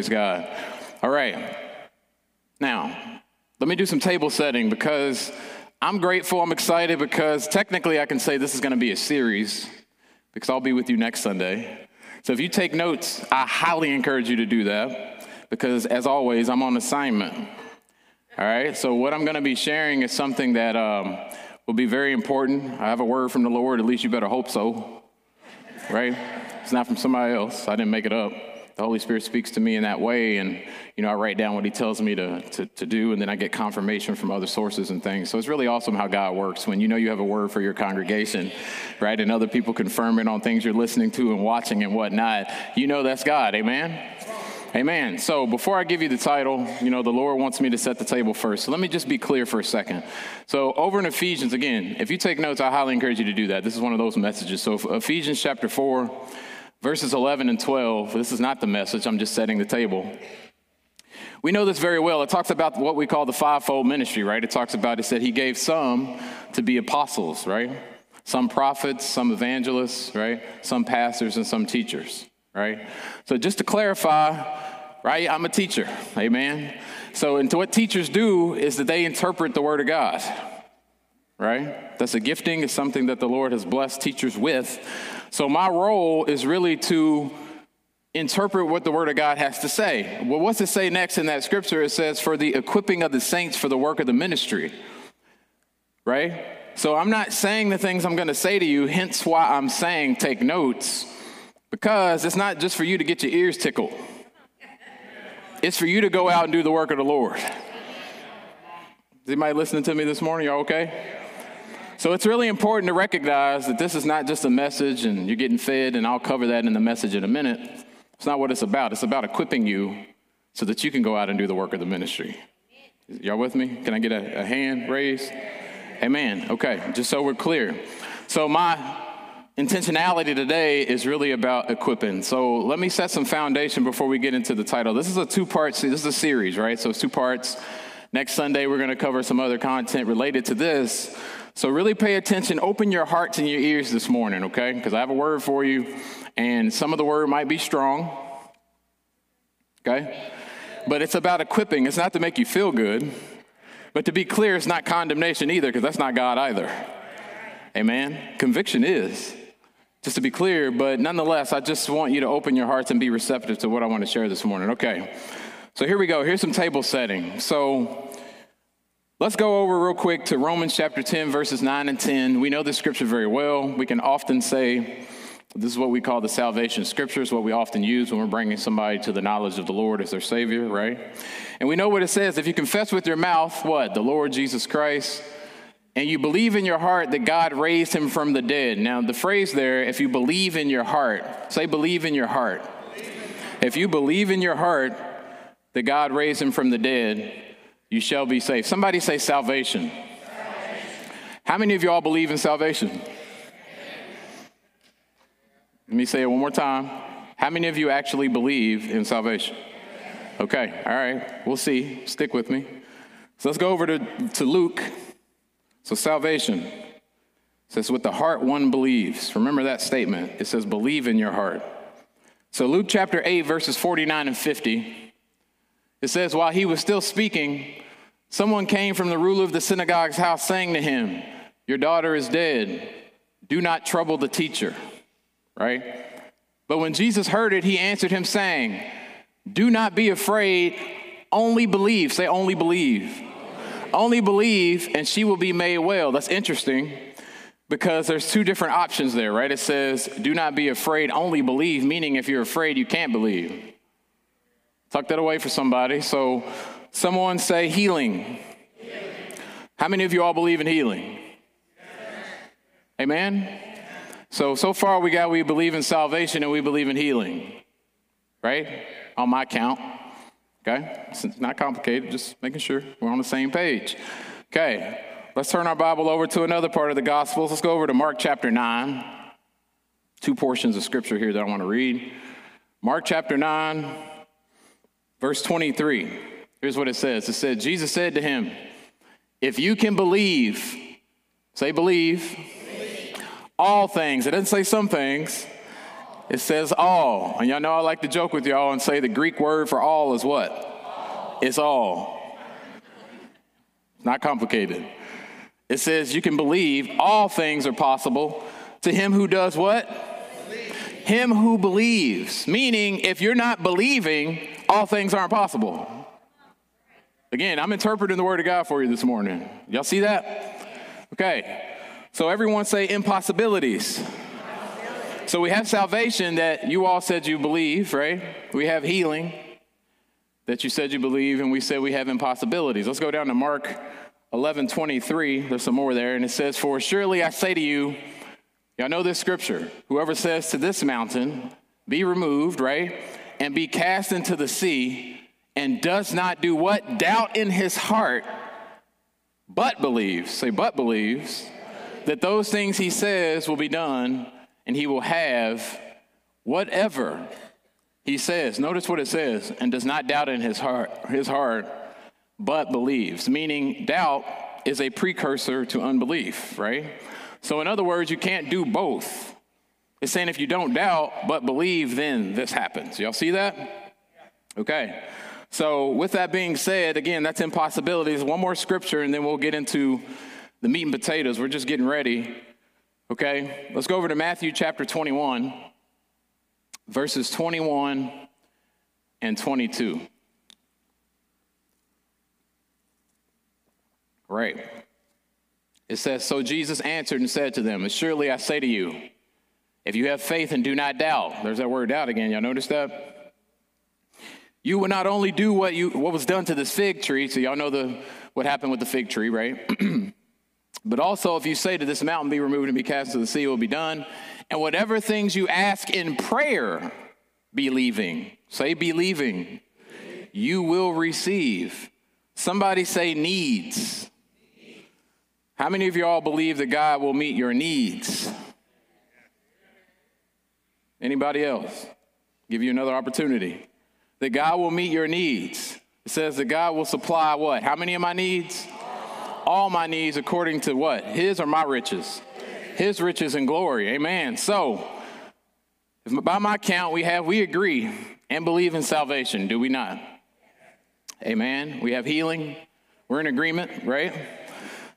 Praise God. All right. Now, let me do some table setting because I'm grateful, I'm excited because technically I can say this is going to be a series because I'll be with you next Sunday. So if you take notes, I highly encourage you to do that because, as always, I'm on assignment. All right, so what I'm going to be sharing is something that um, will be very important. I have a word from the Lord, at least you better hope so, right? It's not from somebody else, I didn't make it up the Holy Spirit speaks to me in that way, and you know, I write down what He tells me to, to, to do, and then I get confirmation from other sources and things. So it's really awesome how God works when you know you have a word for your congregation, right? And other people confirm it on things you're listening to and watching and whatnot. You know that's God, amen? Amen. So before I give you the title, you know, the Lord wants me to set the table first. So let me just be clear for a second. So over in Ephesians, again, if you take notes, I highly encourage you to do that. This is one of those messages. So Ephesians chapter 4, Verses 11 and 12, this is not the message, I'm just setting the table. We know this very well. It talks about what we call the fivefold ministry, right? It talks about, it said he gave some to be apostles, right? Some prophets, some evangelists, right? Some pastors, and some teachers, right? So just to clarify, right? I'm a teacher, amen? So, and what teachers do is that they interpret the word of God, right? That's a gifting, it's something that the Lord has blessed teachers with. So my role is really to interpret what the Word of God has to say. Well, what's it say next in that scripture? It says, for the equipping of the saints for the work of the ministry, right? So I'm not saying the things I'm going to say to you, hence why I'm saying take notes, because it's not just for you to get your ears tickled. It's for you to go out and do the work of the Lord. Is anybody listening to me this morning? Y'all okay? So it's really important to recognize that this is not just a message and you're getting fed, and I'll cover that in the message in a minute. It's not what it's about. It's about equipping you so that you can go out and do the work of the ministry. Y'all with me? Can I get a, a hand raised? Amen. Okay, just so we're clear. So, my intentionality today is really about equipping. So, let me set some foundation before we get into the title. This is a two part, this is a series, right? So, it's two parts. Next Sunday, we're going to cover some other content related to this. So, really pay attention. Open your hearts and your ears this morning, okay? Because I have a word for you, and some of the word might be strong, okay? But it's about equipping. It's not to make you feel good, but to be clear, it's not condemnation either, because that's not God either. Amen? Conviction is. Just to be clear, but nonetheless, I just want you to open your hearts and be receptive to what I want to share this morning. Okay, so here we go. Here's some table setting. So, Let's go over real quick to Romans chapter 10, verses 9 and 10. We know this scripture very well. We can often say, this is what we call the salvation scripture." scriptures, what we often use when we're bringing somebody to the knowledge of the Lord as their Savior, right? And we know what it says. If you confess with your mouth, what? The Lord Jesus Christ, and you believe in your heart that God raised him from the dead. Now, the phrase there, if you believe in your heart, say, believe in your heart. If you believe in your heart that God raised him from the dead, you shall be saved. Somebody say salvation. salvation. How many of y'all believe in salvation? Let me say it one more time. How many of you actually believe in salvation? Okay, all right, we'll see. Stick with me. So let's go over to, to Luke. So, salvation it says, with the heart one believes. Remember that statement. It says, believe in your heart. So, Luke chapter 8, verses 49 and 50. It says, While he was still speaking, someone came from the ruler of the synagogue's house saying to him, Your daughter is dead. Do not trouble the teacher. Right? But when Jesus heard it, he answered him, saying, Do not be afraid, only believe. Say, only believe. Only believe, and she will be made well. That's interesting because there's two different options there, right? It says, Do not be afraid, only believe, meaning if you're afraid, you can't believe. Tuck that away for somebody. So, someone say healing. healing. How many of you all believe in healing? Yes. Amen? So, so far we got we believe in salvation and we believe in healing, right? On my count. Okay? It's not complicated, just making sure we're on the same page. Okay, let's turn our Bible over to another part of the Gospels. Let's go over to Mark chapter 9. Two portions of scripture here that I want to read. Mark chapter 9 Verse 23, here's what it says it said, Jesus said to him, If you can believe, say believe, all things, it doesn't say some things, It says all. And y'all know I like to joke with y'all and say the Greek word for all is what? All. It's all. Not complicated. It says you can believe all things are possible to him who does what? Believe. Him who believes. Meaning, if you're not believing, all things are impossible. Again, I'm interpreting the word of God for you this morning. Y'all see that? Okay. So everyone say impossibilities. So we have salvation that you all said you believe, right? We have healing that you said you believe, and we said we have impossibilities. Let's go down to Mark 11 23. There's some more there, and it says, For surely I say to you, y'all know this scripture, whoever says to this mountain, Be removed, right? And be cast into the sea, and does not do what? Doubt in his heart, but believes, say, but believes, that those things he says will be done and he will have whatever he says. Notice what it says, and does not doubt in his heart, his heart, but believes. Meaning, doubt is a precursor to unbelief, right? So, in other words, you can't do both. It's saying if you don't doubt but believe, then this happens. Y'all see that? Okay. So, with that being said, again, that's impossibilities. One more scripture, and then we'll get into the meat and potatoes. We're just getting ready. Okay, let's go over to Matthew chapter 21, verses 21 and 22. Right. It says, So Jesus answered and said to them, Surely I say to you, if you have faith and do not doubt, there's that word doubt again. Y'all notice that? You will not only do what you what was done to this fig tree, so y'all know the what happened with the fig tree, right? But also, if you say to this mountain, be removed and be cast into the sea, it will be done. And whatever things you ask in prayer, believing, say believing, you will receive. Somebody say needs. How many of you all believe that God will meet your needs? Anybody else? Give you another opportunity. That God will meet your needs. It says that God will supply what? How many of my needs? all my needs according to what? His or my riches? His riches and glory. Amen. So, by my count, we have, we agree and believe in salvation, do we not? Amen. We have healing. We're in agreement, right?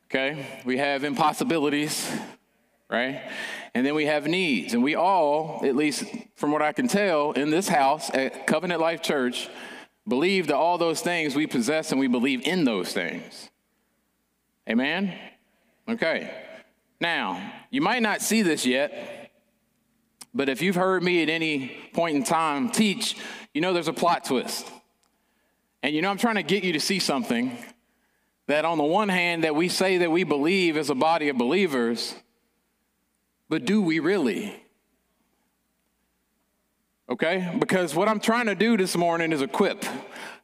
Okay. We have impossibilities, right? And then we have needs. And we all, at least from what I can tell, in this house at Covenant Life Church, believe that all those things we possess and we believe in those things. Amen? Okay. Now, you might not see this yet, but if you've heard me at any point in time teach, you know there's a plot twist. And you know, I'm trying to get you to see something that on the one hand that we say that we believe as a body of believers, but do we really? Okay? Because what I'm trying to do this morning is equip.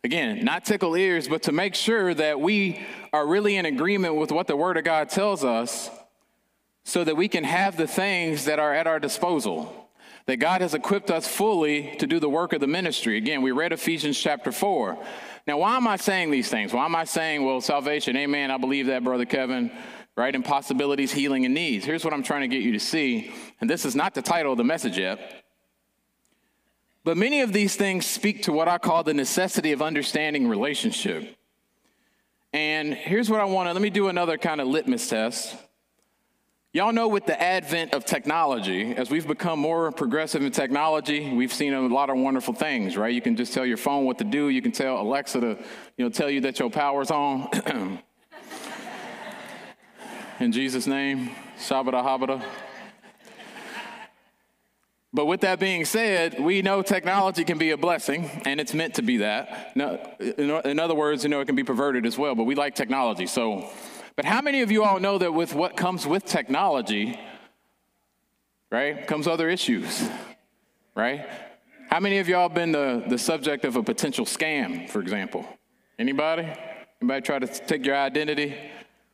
Again, not tickle ears, but to make sure that we are really in agreement with what the Word of God tells us so that we can have the things that are at our disposal. That God has equipped us fully to do the work of the ministry. Again, we read Ephesians chapter 4. Now, why am I saying these things? Why am I saying, well, salvation, amen, I believe that, Brother Kevin, right? Impossibilities, healing, and needs. Here's what I'm trying to get you to see, and this is not the title of the message yet. But many of these things speak to what I call the necessity of understanding relationship. And here's what I want to let me do another kind of litmus test. Y'all know with the advent of technology, as we've become more progressive in technology, we've seen a lot of wonderful things, right? You can just tell your phone what to do. You can tell Alexa to, you know, tell you that your power's on. in Jesus' name, Shabbat Habada. But with that being said, we know technology can be a blessing, and it's meant to be that. In other words, you know, it can be perverted as well, but we like technology. So, but how many of you all know that with what comes with technology, right, comes other issues, right? How many of y'all been the, the subject of a potential scam, for example? Anybody? Anybody try to take your identity?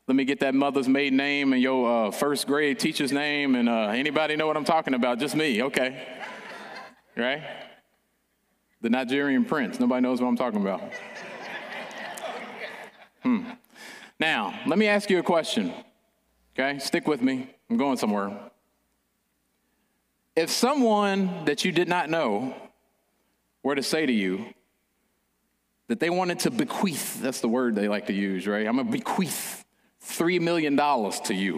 Let me get that mother's maiden name and your uh, first grade teacher's name. And uh, anybody know what I'm talking about? Just me. Okay. Right? The Nigerian prince. Nobody knows what I'm talking about. Hmm. Now, let me ask you a question. Okay? Stick with me. I'm going somewhere. If someone that you did not know were to say to you that they wanted to bequeath, that's the word they like to use, right? I'm to bequeath $3 million to you.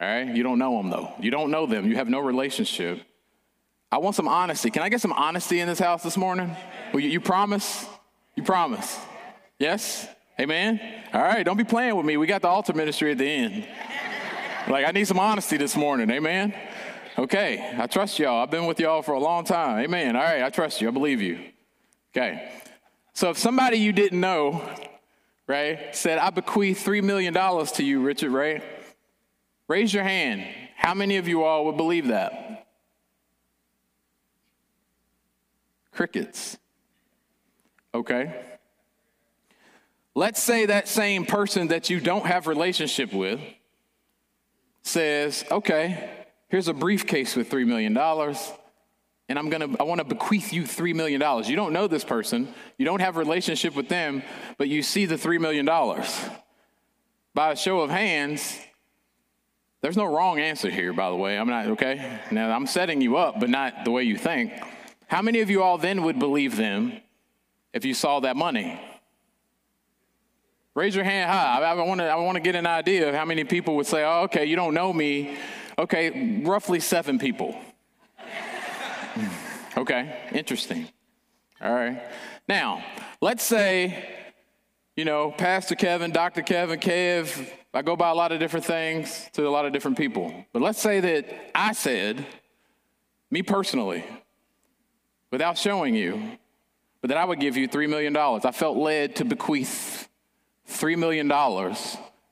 All right? You don't know them, though. You don't know them. You have no relationship. I want some honesty. Can I get some honesty in this house this morning? Well, you, you promise? You promise? Yes? Amen? All right, don't be playing with me. We got the altar ministry at the end. Like, I need some honesty this morning. Amen? Okay, I trust y'all. I've been with y'all for a long time. Amen. All right, I trust you. I believe you. Okay. So if somebody you didn't know, right, said, I bequeath $3 million to you, Richard, right? Raise your hand. How many of you all would believe that? Crickets. Okay. Let's say that same person that you don't have relationship with says, "Okay, here's a briefcase with 3 million dollars and I'm to I want to bequeath you 3 million dollars." You don't know this person, you don't have a relationship with them, but you see the 3 million dollars. By a show of hands, there's no wrong answer here, by the way. I'm not, okay? Now, I'm setting you up, but not the way you think. How many of you all then would believe them if you saw that money? Raise your hand high. I, I want to I want to get an idea of how many people would say, "Oh, okay, you don't know me." Okay, roughly 7 people. okay, interesting. All right. Now, let's say you know, Pastor Kevin, Dr. Kevin, Kev, I go by a lot of different things to a lot of different people. But let's say that I said, me personally, without showing you, but that I would give you $3 million. I felt led to bequeath $3 million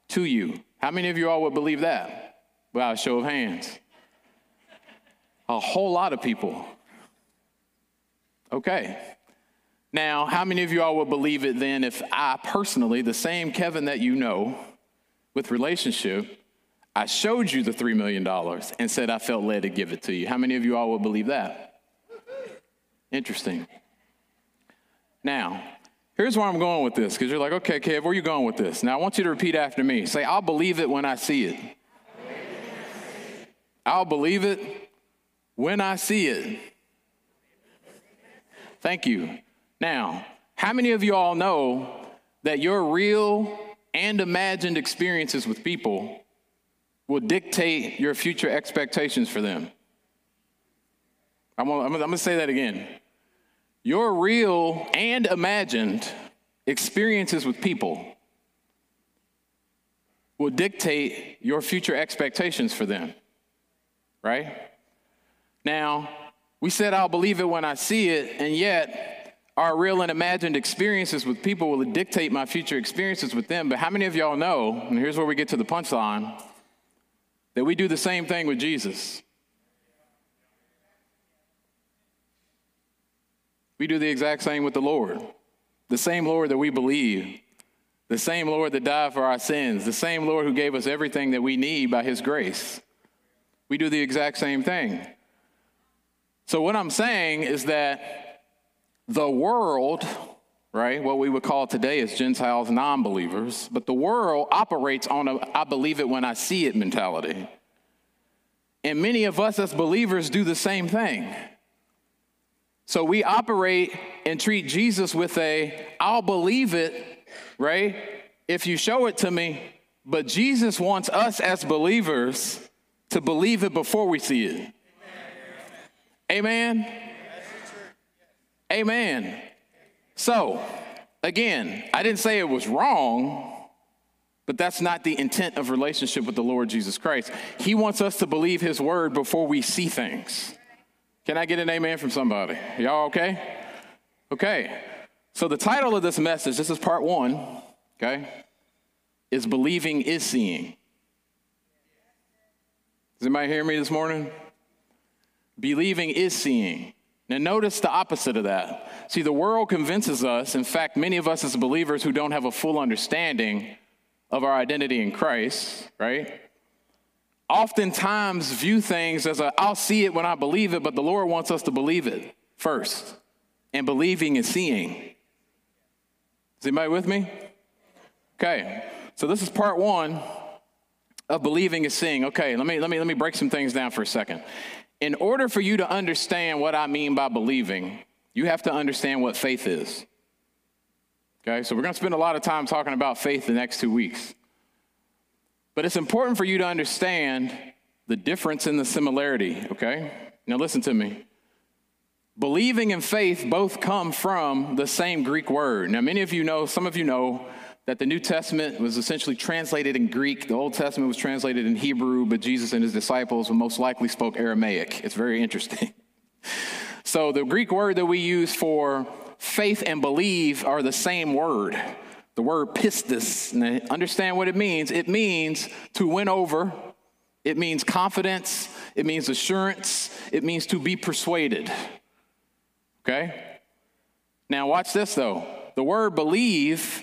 to you. How many of you all would believe that? A show of hands. A whole lot of people. Okay. Now, how many of you all would believe it then if I personally, the same Kevin that you know with relationship, I showed you the $3 million and said I felt led to give it to you? How many of you all would believe that? Interesting. Now, Here's where I'm going with this, because you're like, okay, Kev, where are you going with this? Now, I want you to repeat after me. Say, I'll believe it when I see it. I'll believe it when I see it. Thank you. Now, how many of you all know that your real and imagined experiences with people will dictate your future expectations for them? I'm gonna, I'm gonna say that again. Your real and imagined experiences with people will dictate your future expectations for them, right? Now, we said, I'll believe it when I see it, and yet our real and imagined experiences with people will dictate my future experiences with them. But how many of y'all know, and here's where we get to the punchline, that we do the same thing with Jesus? We do the exact same with the Lord. The same Lord that we believe, the same Lord that died for our sins, the same Lord who gave us everything that we need by his grace. We do the exact same thing. So, what I'm saying is that the world, right, what we would call today as Gentiles, non believers, but the world operates on a I believe it when I see it mentality. And many of us as believers do the same thing. So we operate and treat Jesus with a, I'll believe it, right? If you show it to me. But Jesus wants us as believers to believe it before we see it. Amen. Amen. So, again, I didn't say it was wrong, but that's not the intent of relationship with the Lord Jesus Christ. He wants us to believe his word before we see things. Can I get an amen from somebody? Y'all okay? Okay. So the title of this message, this is part one, okay, is Believing is Seeing. Does anybody hear me this morning? Believing is seeing. Now, notice the opposite of that. See, the world convinces us, in fact, many of us as believers who don't have a full understanding of our identity in Christ, right? oftentimes view things as a I'll see it when I believe it, but the Lord wants us to believe it first. And believing is seeing. Is anybody with me? Okay. So this is part one of believing is seeing. Okay, let me let me let me break some things down for a second. In order for you to understand what I mean by believing, you have to understand what faith is. Okay, so we're going to spend a lot of time talking about faith the next two weeks. But it's important for you to understand the difference in the similarity, okay? Now listen to me. Believing and faith both come from the same Greek word. Now, many of you know, some of you know, that the New Testament was essentially translated in Greek. The Old Testament was translated in Hebrew, but Jesus and his disciples most likely spoke Aramaic. It's very interesting. so, the Greek word that we use for faith and believe are the same word. The word pistis. And understand what it means. It means to win over, it means confidence, it means assurance, it means to be persuaded. Okay? Now, watch this though. The word believe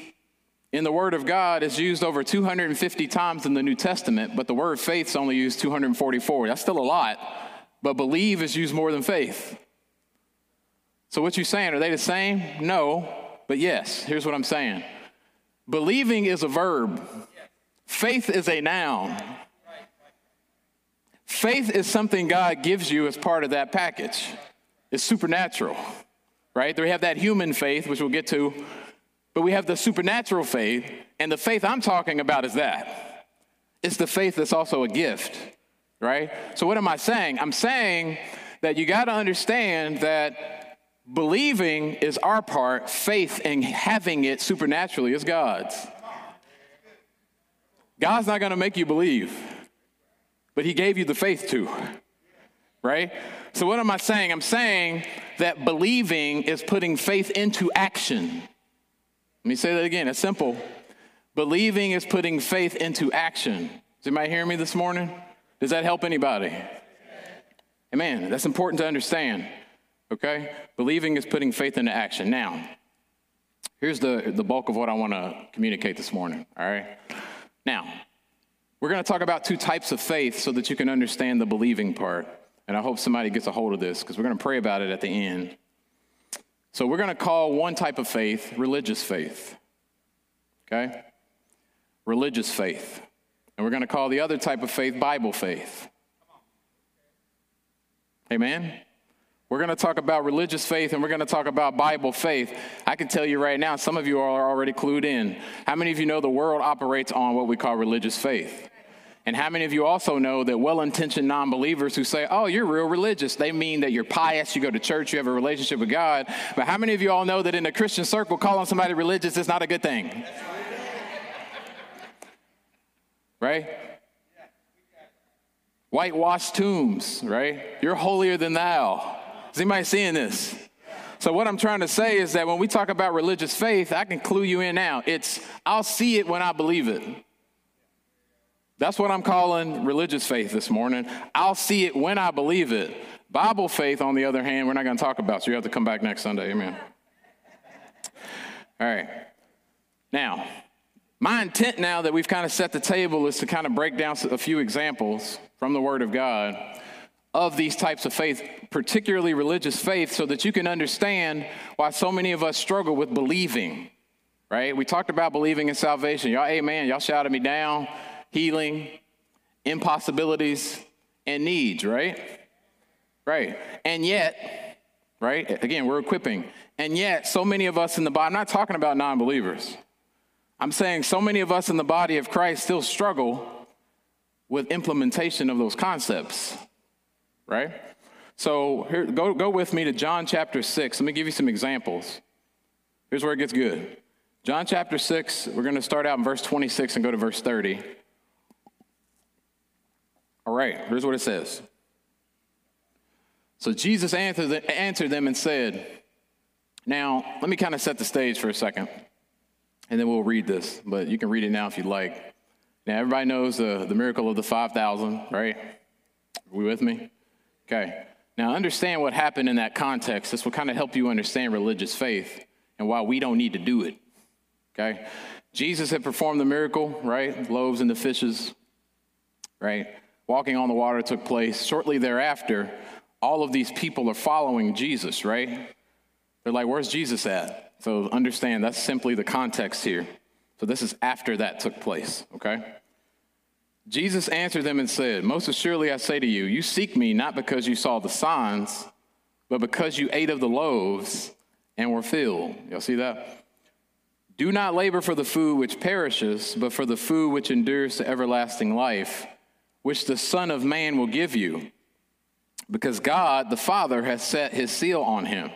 in the Word of God is used over 250 times in the New Testament, but the word faith is only used 244. That's still a lot, but believe is used more than faith. So, what you saying? Are they the same? No, but yes. Here's what I'm saying believing is a verb, faith is a noun. Faith is something God gives you as part of that package. It's supernatural, right? We have that human faith, which we'll get to, but we have the supernatural faith, and the faith I'm talking about is that. It's the faith that's also a gift, right? So, what am I saying? I'm saying that you got to understand that believing is our part, faith and having it supernaturally is God's. God's not going to make you believe, but He gave you the faith to, right? So, what am I saying? I'm saying that believing is putting faith into action. Let me say that again. It's simple. Believing is putting faith into action. Does anybody hear me this morning? Does that help anybody? Amen. That's important to understand. Okay? Believing is putting faith into action. Now, here's the, the bulk of what I want to communicate this morning. All right? Now, we're going to talk about two types of faith so that you can understand the believing part. And I hope somebody gets a hold of this because we're going to pray about it at the end. So we're going to call one type of faith religious faith. Okay? Religious faith. And we're going to call the other type of faith Bible faith. Amen? We're going to talk about religious faith and we're going to talk about Bible faith. I can tell you right now, some of you are already clued in. How many of you know the world operates on what we call religious faith? And how many of you also know that well intentioned non believers who say, oh, you're real religious, they mean that you're pious, you go to church, you have a relationship with God. But how many of you all know that in a Christian circle, calling somebody religious is not a good thing? Right? Whitewashed tombs, right? You're holier than thou. Is anybody seeing this? So, what I'm trying to say is that when we talk about religious faith, I can clue you in now. It's, I'll see it when I believe it. That's what I'm calling religious faith this morning. I'll see it when I believe it. Bible faith, on the other hand, we're not going to talk about, so you have to come back next Sunday. Amen. All right. Now, my intent now that we've kind of set the table is to kind of break down a few examples from the Word of God of these types of faith, particularly religious faith, so that you can understand why so many of us struggle with believing, right? We talked about believing in salvation. Y'all, amen. Y'all shouted me down healing, impossibilities, and needs, right? Right. And yet, right? Again, we're equipping. And yet, so many of us in the body, I'm not talking about non believers. I'm saying so many of us in the body of Christ still struggle with implementation of those concepts, right? So here, go, go with me to John chapter 6. Let me give you some examples. Here's where it gets good. John chapter 6, we're going to start out in verse 26 and go to verse 30. All right, here's what it says. So Jesus answered them and said, Now, let me kind of set the stage for a second, and then we'll read this, but you can read it now if you'd like. Now, everybody knows the, the miracle of the 5,000, right? Are we with me? Okay. Now, understand what happened in that context. This will kind of help you understand religious faith and why we don't need to do it. Okay? Jesus had performed the miracle, right? Loaves and the fishes, right? Walking on the water took place. Shortly thereafter, all of these people are following Jesus, right? They're like, where's Jesus at? So understand that's simply the context here. So this is after that took place, okay? Jesus answered them and said, Most assuredly I say to you, you seek me not because you saw the signs, but because you ate of the loaves and were filled. Y'all see that? Do not labor for the food which perishes, but for the food which endures to everlasting life, which the Son of Man will give you, because God the Father has set his seal on him.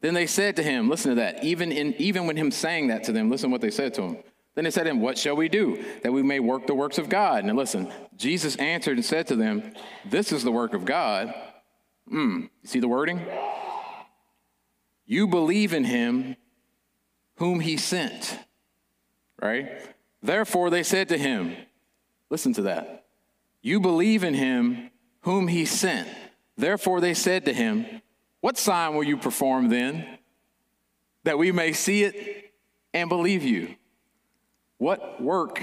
Then they said to him, Listen to that, even, in, even when him saying that to them, listen what they said to him. Then they said to him, What shall we do that we may work the works of God? And listen, Jesus answered and said to them, This is the work of God. Hmm, you see the wording? You believe in him whom he sent, right? Therefore they said to him, Listen to that. You believe in him whom he sent. Therefore they said to him, What sign will you perform then, that we may see it and believe you? What work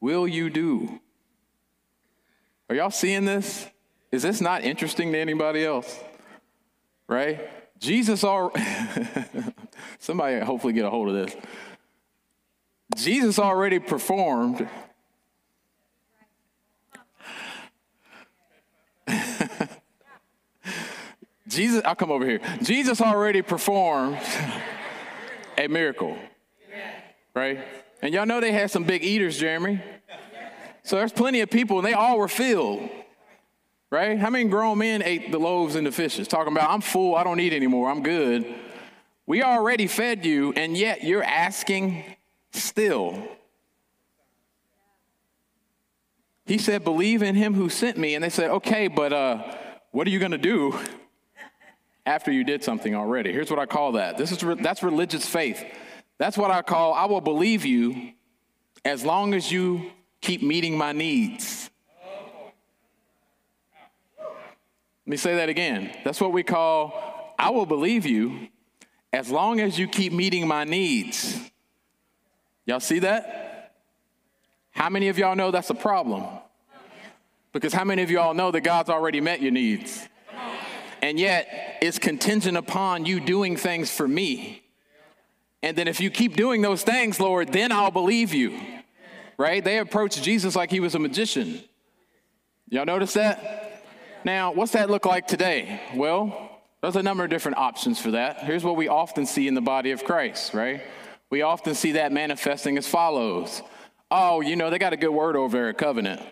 will you do? Are y'all seeing this? Is this not interesting to anybody else? Right? Jesus already, somebody hopefully get a hold of this. Jesus already performed. Jesus, I'll come over here. Jesus already performed a miracle, right? And y'all know they had some big eaters, Jeremy. So there's plenty of people, and they all were filled. Right? How many grown men ate the loaves and the fishes? Talking about, I'm full, I don't need anymore, I'm good. We already fed you, and yet you're asking still. He said, Believe in him who sent me. And they said, Okay, but uh, what are you going to do after you did something already? Here's what I call that. This is re- that's religious faith. That's what I call I will believe you as long as you keep meeting my needs. Let me say that again. That's what we call I will believe you as long as you keep meeting my needs. Y'all see that? How many of y'all know that's a problem? Because how many of y'all know that God's already met your needs? And yet, it's contingent upon you doing things for me. And then if you keep doing those things, Lord, then I'll believe you. Right? They approached Jesus like he was a magician. Y'all notice that? Now, what's that look like today? Well, there's a number of different options for that. Here's what we often see in the body of Christ, right? We often see that manifesting as follows. Oh, you know, they got a good word over there at Covenant,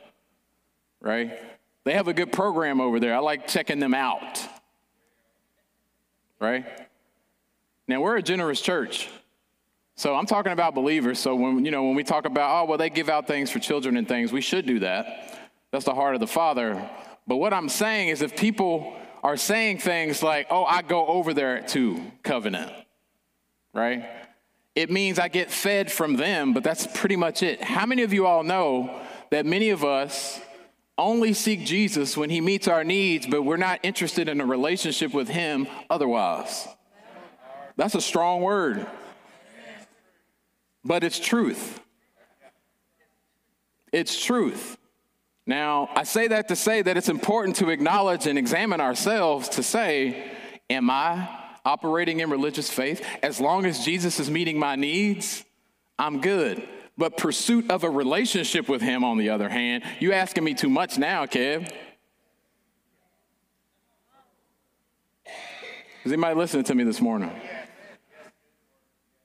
right? They have a good program over there. I like checking them out, right? Now, we're a generous church. So I'm talking about believers. So when you know when we talk about oh well they give out things for children and things, we should do that. That's the heart of the Father. But what I'm saying is if people are saying things like, "Oh, I go over there to covenant." Right? It means I get fed from them, but that's pretty much it. How many of you all know that many of us only seek Jesus when he meets our needs, but we're not interested in a relationship with him otherwise? That's a strong word, but it's truth. It's truth. Now, I say that to say that it's important to acknowledge and examine ourselves to say, Am I operating in religious faith? As long as Jesus is meeting my needs, I'm good. But pursuit of a relationship with Him, on the other hand, you asking me too much now, Kev. Is anybody listening to me this morning?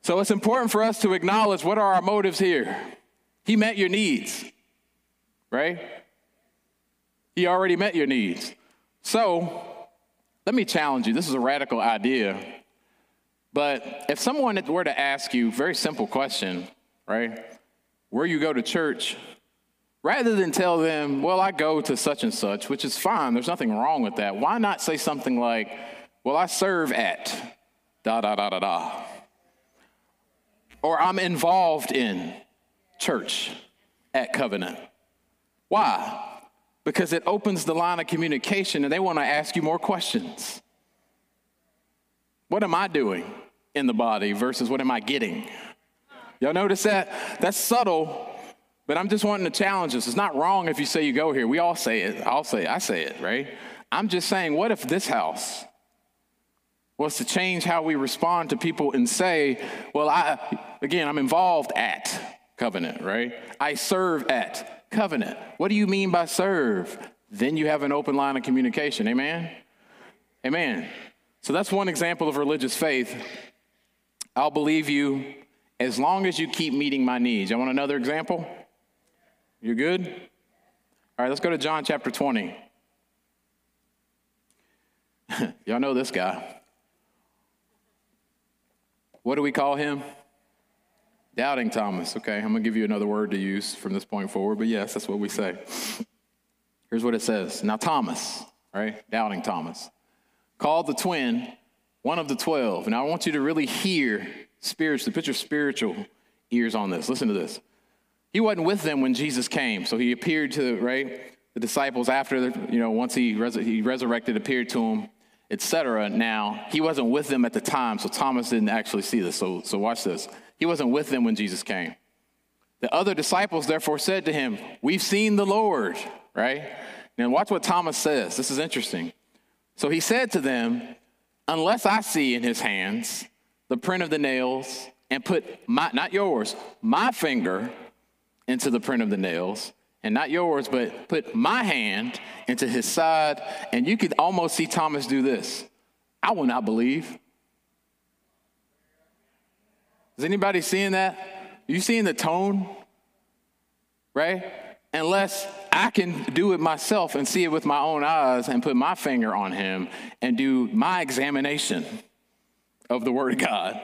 So it's important for us to acknowledge what are our motives here. He met your needs, right? He already met your needs. So let me challenge you. This is a radical idea. But if someone were to ask you, very simple question, right? Where you go to church, rather than tell them, well, I go to such and such, which is fine, there's nothing wrong with that. Why not say something like, well, I serve at da da da da da or I'm involved in church at Covenant. Why? Because it opens the line of communication and they want to ask you more questions. What am I doing in the body versus what am I getting? Y'all notice that? That's subtle, but I'm just wanting to challenge us. It's not wrong if you say you go here. We all say it. I'll say it. I say it, right? I'm just saying, what if this house was to change how we respond to people and say, well, I, again, I'm involved at covenant, right? I serve at Covenant. What do you mean by serve? Then you have an open line of communication. Amen? Amen. So that's one example of religious faith. I'll believe you as long as you keep meeting my needs. You want another example? You're good? All right, let's go to John chapter 20. Y'all know this guy. What do we call him? Doubting Thomas. Okay, I'm going to give you another word to use from this point forward, but yes, that's what we say. Here's what it says. Now, Thomas, right? Doubting Thomas, called the twin, one of the 12. Now, I want you to really hear spiritually, put your spiritual ears on this. Listen to this. He wasn't with them when Jesus came, so he appeared to, right? The disciples after, you know, once he, res- he resurrected, appeared to them etc. Now, he wasn't with them at the time, so Thomas didn't actually see this. So, so watch this. He wasn't with them when Jesus came. The other disciples therefore said to him, We've seen the Lord, right? Now, watch what Thomas says. This is interesting. So he said to them, Unless I see in his hands the print of the nails, and put my, not yours, my finger into the print of the nails, and not yours, but put my hand into his side. And you could almost see Thomas do this I will not believe. Is anybody seeing that? You seeing the tone? Right? Unless I can do it myself and see it with my own eyes and put my finger on him and do my examination of the Word of God,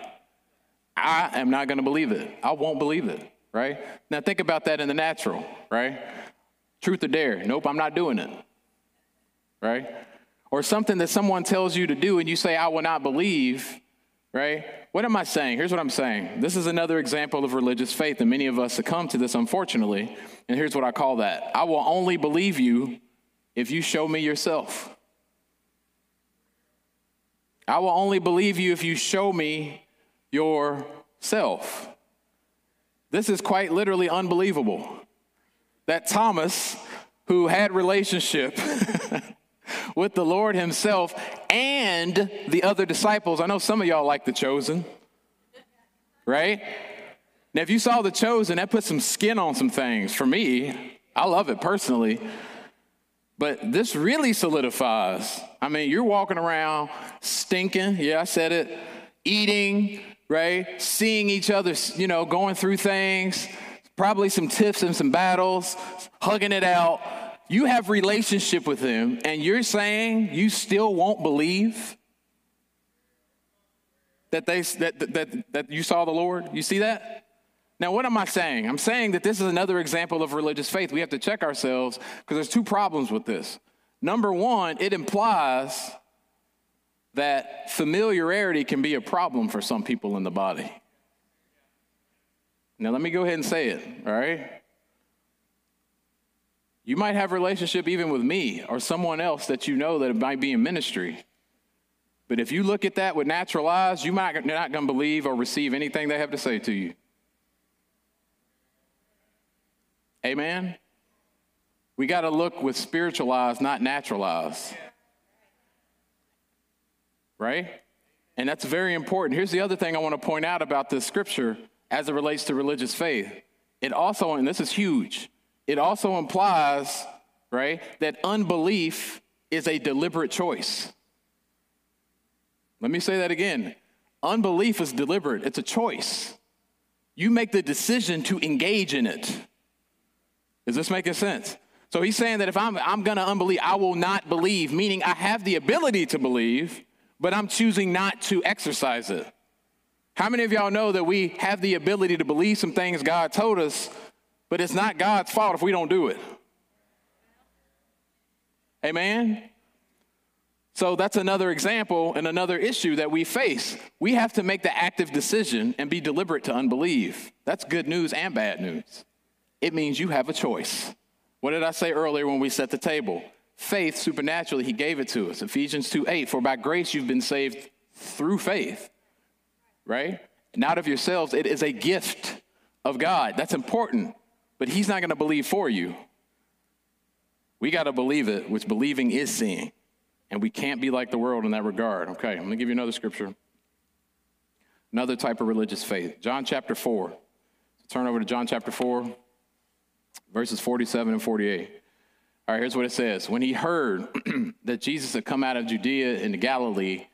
I am not going to believe it. I won't believe it right? Now think about that in the natural, right? Truth or dare. Nope, I'm not doing it, right? Or something that someone tells you to do and you say, I will not believe, right? What am I saying? Here's what I'm saying. This is another example of religious faith, and many of us succumb to this, unfortunately. And here's what I call that I will only believe you if you show me yourself. I will only believe you if you show me yourself. This is quite literally unbelievable. That Thomas, who had relationship with the Lord himself and the other disciples, I know some of y'all like the chosen, right? Now, if you saw the chosen, that put some skin on some things. For me, I love it personally. But this really solidifies. I mean, you're walking around stinking, yeah, I said it, eating, right? Seeing each other, you know, going through things, probably some tiffs and some battles, hugging it out. You have relationship with him and you're saying you still won't believe that they that, that, that you saw the Lord? You see that? Now, what am I saying? I'm saying that this is another example of religious faith. We have to check ourselves because there's two problems with this. Number one, it implies that familiarity can be a problem for some people in the body. Now, let me go ahead and say it, all right? You might have a relationship even with me or someone else that you know that might be in ministry. But if you look at that with natural eyes, you might not going to believe or receive anything they have to say to you. Amen? We got to look with spiritual eyes, not natural eyes right? And that's very important. Here's the other thing I want to point out about this scripture as it relates to religious faith. It also, and this is huge, it also implies, right, that unbelief is a deliberate choice. Let me say that again. Unbelief is deliberate, it's a choice. You make the decision to engage in it. Is this making sense? So he's saying that if I'm, I'm going to unbelieve, I will not believe, meaning I have the ability to believe, but I'm choosing not to exercise it. How many of y'all know that we have the ability to believe some things God told us, but it's not God's fault if we don't do it? Amen? So that's another example and another issue that we face. We have to make the active decision and be deliberate to unbelieve. That's good news and bad news. It means you have a choice. What did I say earlier when we set the table? faith supernaturally, he gave it to us. Ephesians 2 8, for by grace you've been saved through faith, right? Not of yourselves, it is a gift of God. That's important, but he's not going to believe for you. We got to believe it, which believing is seeing. And we can't be like the world in that regard. Okay, I'm going to give you another scripture. Another type of religious faith. John chapter 4. Turn over to John chapter 4. Verses 47 and 48. All right, here's what it says. When he heard that Jesus had come out of Judea into Galilee,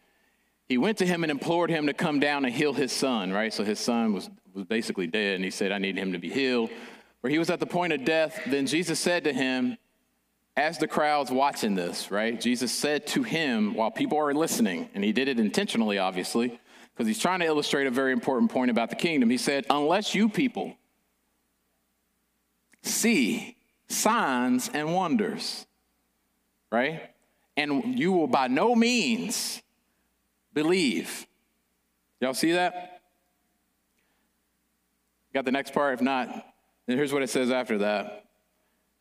he went to him and implored him to come down and heal his son, right? So his son was, was basically dead, and he said, I need him to be healed. Where he was at the point of death, then Jesus said to him, as the crowd's watching this, right? Jesus said to him while people are listening, and he did it intentionally, obviously, because he's trying to illustrate a very important point about the kingdom. He said, Unless you people see signs and wonders, right? And you will by no means believe. Y'all see that? Got the next part? If not, then here's what it says after that.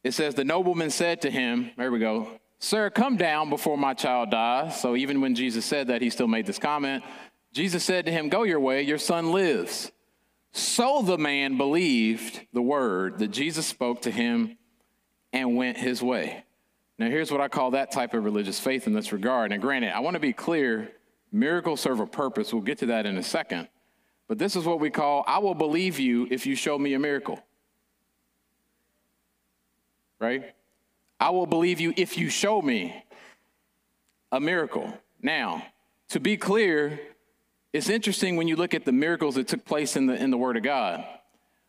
It says, The nobleman said to him, There we go, Sir, come down before my child dies. So even when Jesus said that, he still made this comment. Jesus said to him, Go your way, your son lives. So the man believed the word that Jesus spoke to him and went his way. Now, here's what I call that type of religious faith in this regard. And granted, I want to be clear miracles serve a purpose. We'll get to that in a second. But this is what we call I will believe you if you show me a miracle. Right? I will believe you if you show me a miracle. Now, to be clear, it's interesting when you look at the miracles that took place in the, in the Word of God,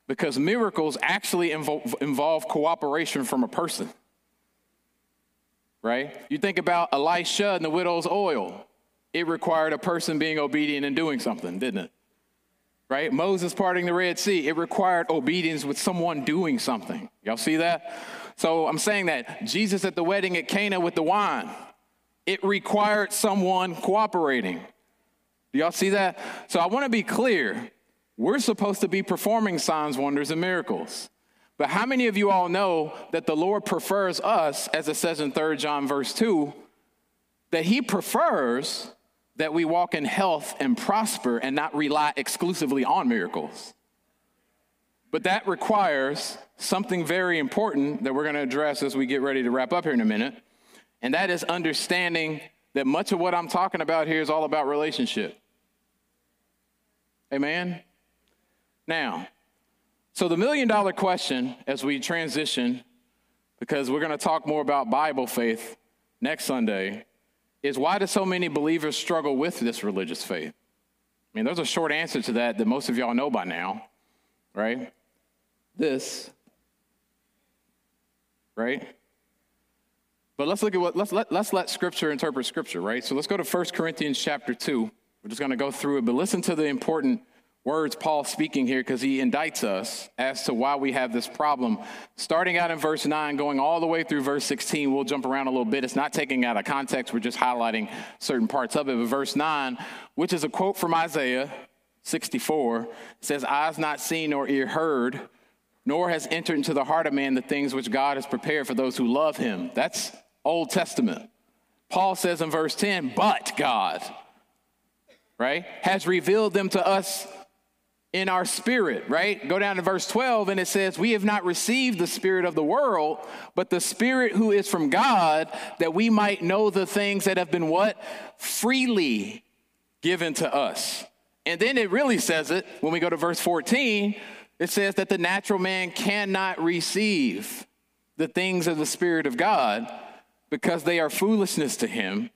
because miracles actually involve, involve cooperation from a person. Right? You think about Elisha and the widow's oil, it required a person being obedient and doing something, didn't it? Right? Moses parting the Red Sea, it required obedience with someone doing something. Y'all see that? So I'm saying that Jesus at the wedding at Cana with the wine, it required someone cooperating. Do y'all see that? So I want to be clear. We're supposed to be performing signs, wonders, and miracles. But how many of you all know that the Lord prefers us, as it says in 3 John verse 2, that he prefers that we walk in health and prosper and not rely exclusively on miracles? But that requires something very important that we're going to address as we get ready to wrap up here in a minute, and that is understanding that much of what I'm talking about here is all about relationship. Amen? Now, so the million dollar question as we transition, because we're going to talk more about Bible faith next Sunday, is why do so many believers struggle with this religious faith? I mean, there's a short answer to that that most of y'all know by now, right? This, right? But let's look at what let's let let's let scripture interpret scripture, right? So let's go to 1 Corinthians chapter 2. We're just going to go through it, but listen to the important words Paul speaking here because he indicts us as to why we have this problem. Starting out in verse 9, going all the way through verse 16, we'll jump around a little bit. It's not taking out of context, we're just highlighting certain parts of it. But verse 9, which is a quote from Isaiah 64, says, Eyes not seen nor ear heard, nor has entered into the heart of man the things which God has prepared for those who love him. That's Old Testament. Paul says in verse 10, but God right, has revealed them to us in our spirit, right? Go down to verse 12 and it says, We have not received the spirit of the world, but the spirit who is from God, that we might know the things that have been what? Freely given to us. And then it really says it when we go to verse 14, it says that the natural man cannot receive the things of the Spirit of God because they are foolishness to him,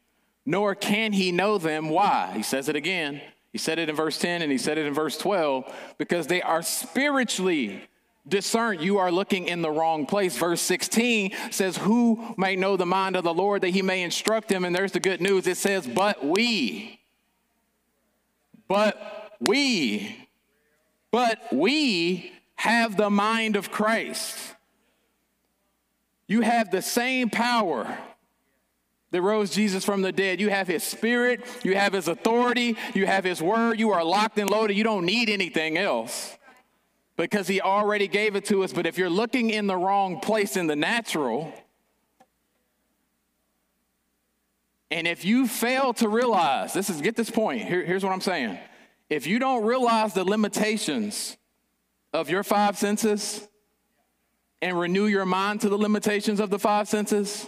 nor can he know them. Why? He says it again he said it in verse 10 and he said it in verse 12 because they are spiritually discerned. You are looking in the wrong place. Verse 16 says, Who may know the mind of the Lord that he may instruct him? And there's the good news. It says, But we, but we, but we have the mind of Christ. You have the same power that rose Jesus from the dead. You have his spirit, you have his authority, you have his word, you are locked and loaded. You don't need anything else because he already gave it to us. But if you're looking in the wrong place in the natural, and if you fail to realize, this is get this point, Here, here's what I'm saying. If you don't realize the limitations of your five senses and renew your mind to the limitations of the five senses,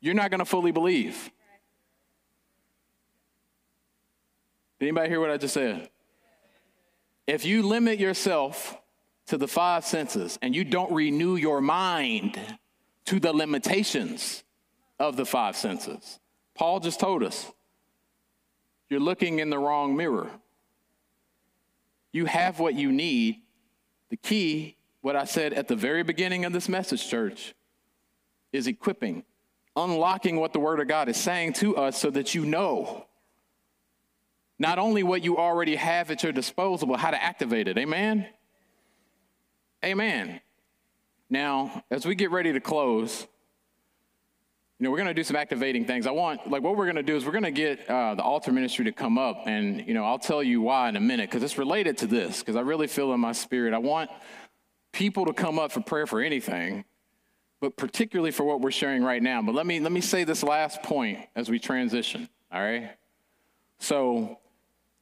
you're not going to fully believe. Did anybody hear what I just said? If you limit yourself to the five senses and you don't renew your mind to the limitations of the five senses, Paul just told us you're looking in the wrong mirror. You have what you need. The key, what I said at the very beginning of this message, church, is equipping, unlocking what the Word of God is saying to us so that you know not only what you already have at your disposal, but how to activate it. Amen? Amen. Now, as we get ready to close, you know, we're going to do some activating things. I want, like, what we're going to do is we're going to get uh, the altar ministry to come up, and, you know, I'll tell you why in a minute, because it's related to this, because I really feel in my spirit. I want people to come up for prayer for anything, but particularly for what we're sharing right now. But let me, let me say this last point as we transition, all right? So,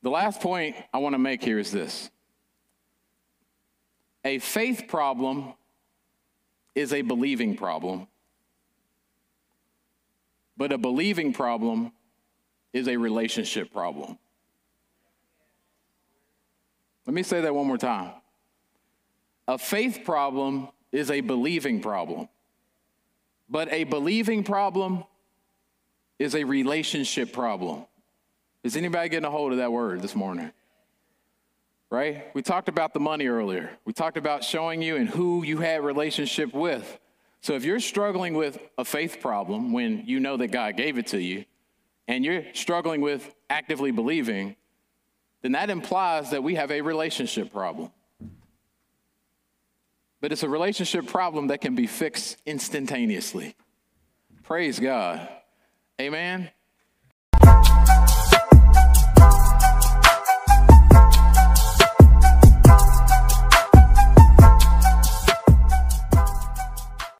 the last point I want to make here is this a faith problem is a believing problem but a believing problem is a relationship problem. Let me say that one more time. A faith problem is a believing problem, but a believing problem is a relationship problem. Is anybody getting a hold of that word this morning? Right? We talked about the money earlier. We talked about showing you and who you had relationship with. So if you're struggling with a faith problem when you know that God gave it to you, and you're struggling with actively believing, then that implies that we have a relationship problem. But it's a relationship problem that can be fixed instantaneously. Praise God. Amen.